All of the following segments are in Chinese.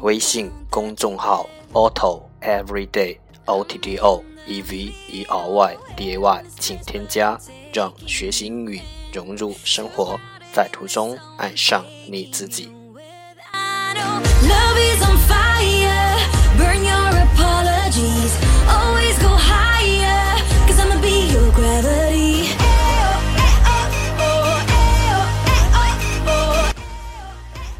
微信公众号 Auto Everyday O T T O E V E R Y D A Y，请添加，让学习英语融入生活，在途中爱上你自己。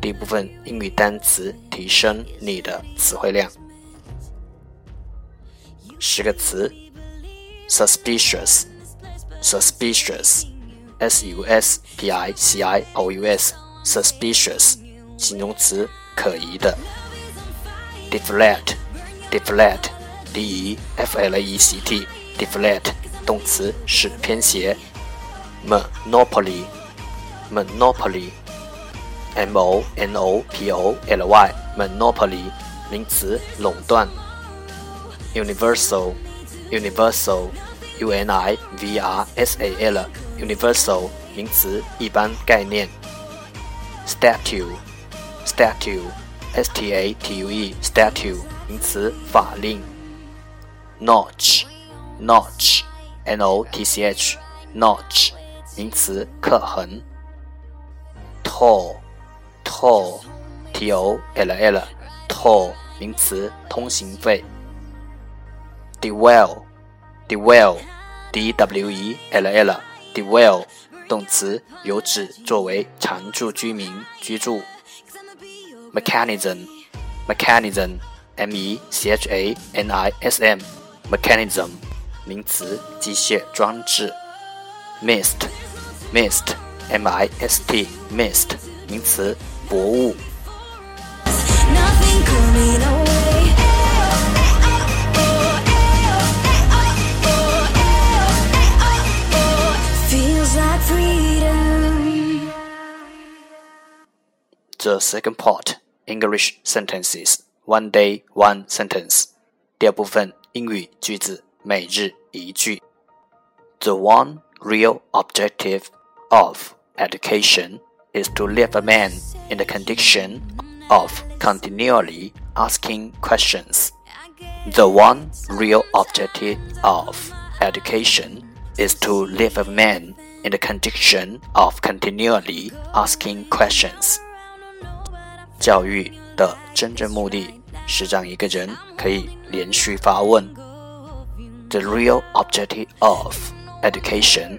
第一部分英语单词，提升你的词汇量。十个词：suspicious，suspicious，s-u-s-p-i-c-i-o-u-s，suspicious，形容词，可疑的。deflect，deflect，d-e-f-l-e-c-t，deflect，动词，使偏斜。monopoly，monopoly。monopoly，名词，垄断；universal，universal，universal，名词，一般概念；statue，statue，statue，名词，法令；notch，notch，notch，名词，刻痕；tall。Tall, t o l l, tall 名词，通行费。Dwell, dwell, d w e l l, dwell 动词，有指作为常住居民居住。Mechanism, mechanism, m e c h a n i s m, mechanism 名词，机械装置。Mist, mist, m i s t, mist 名词。博物。The second part, English sentences, one day one sentence. 第二部分英语句子，每日一句。The one real objective of education is to leave a man in the condition of continually asking questions. The one real objective of education is to leave a man in the condition of continually asking questions. 教育的真正目的是让一个人可以连续发问。The real objective of education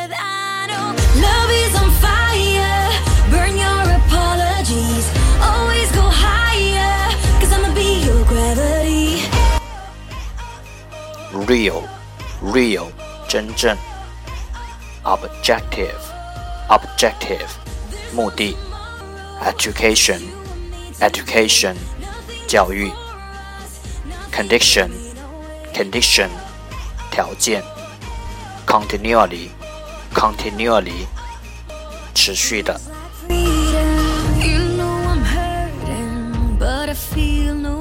real real 真正 objective objective education education condition condition continually continually know I'm hurting, but I feel no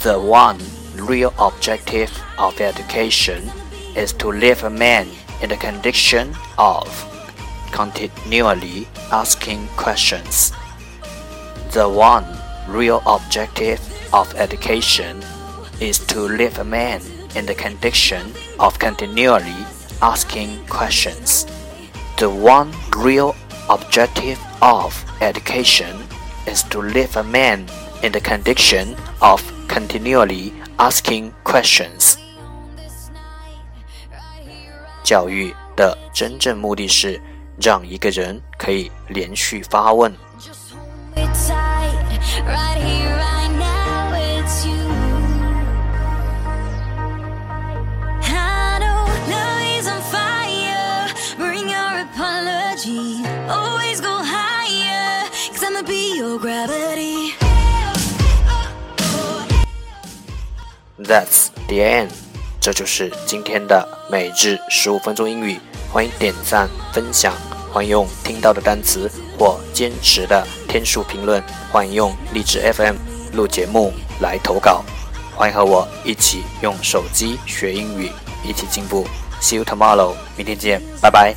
The one real objective of education is to leave a man in the condition of continually asking questions. The one real objective of education is to leave a man in the condition of continually asking questions. The one real objective of education is to leave a man in the condition of continually asking questions。教育的真正目的是让一个人可以连续发问。apology. be your r g a v i That's y the end，这就是今天的每日十五分钟英语。欢迎点赞、分享，欢迎用听到的单词或坚持的天数评论，欢迎用励志 FM 录节目来投稿，欢迎和我一起用手机学英语，一起进步。See you tomorrow，明天见，拜拜。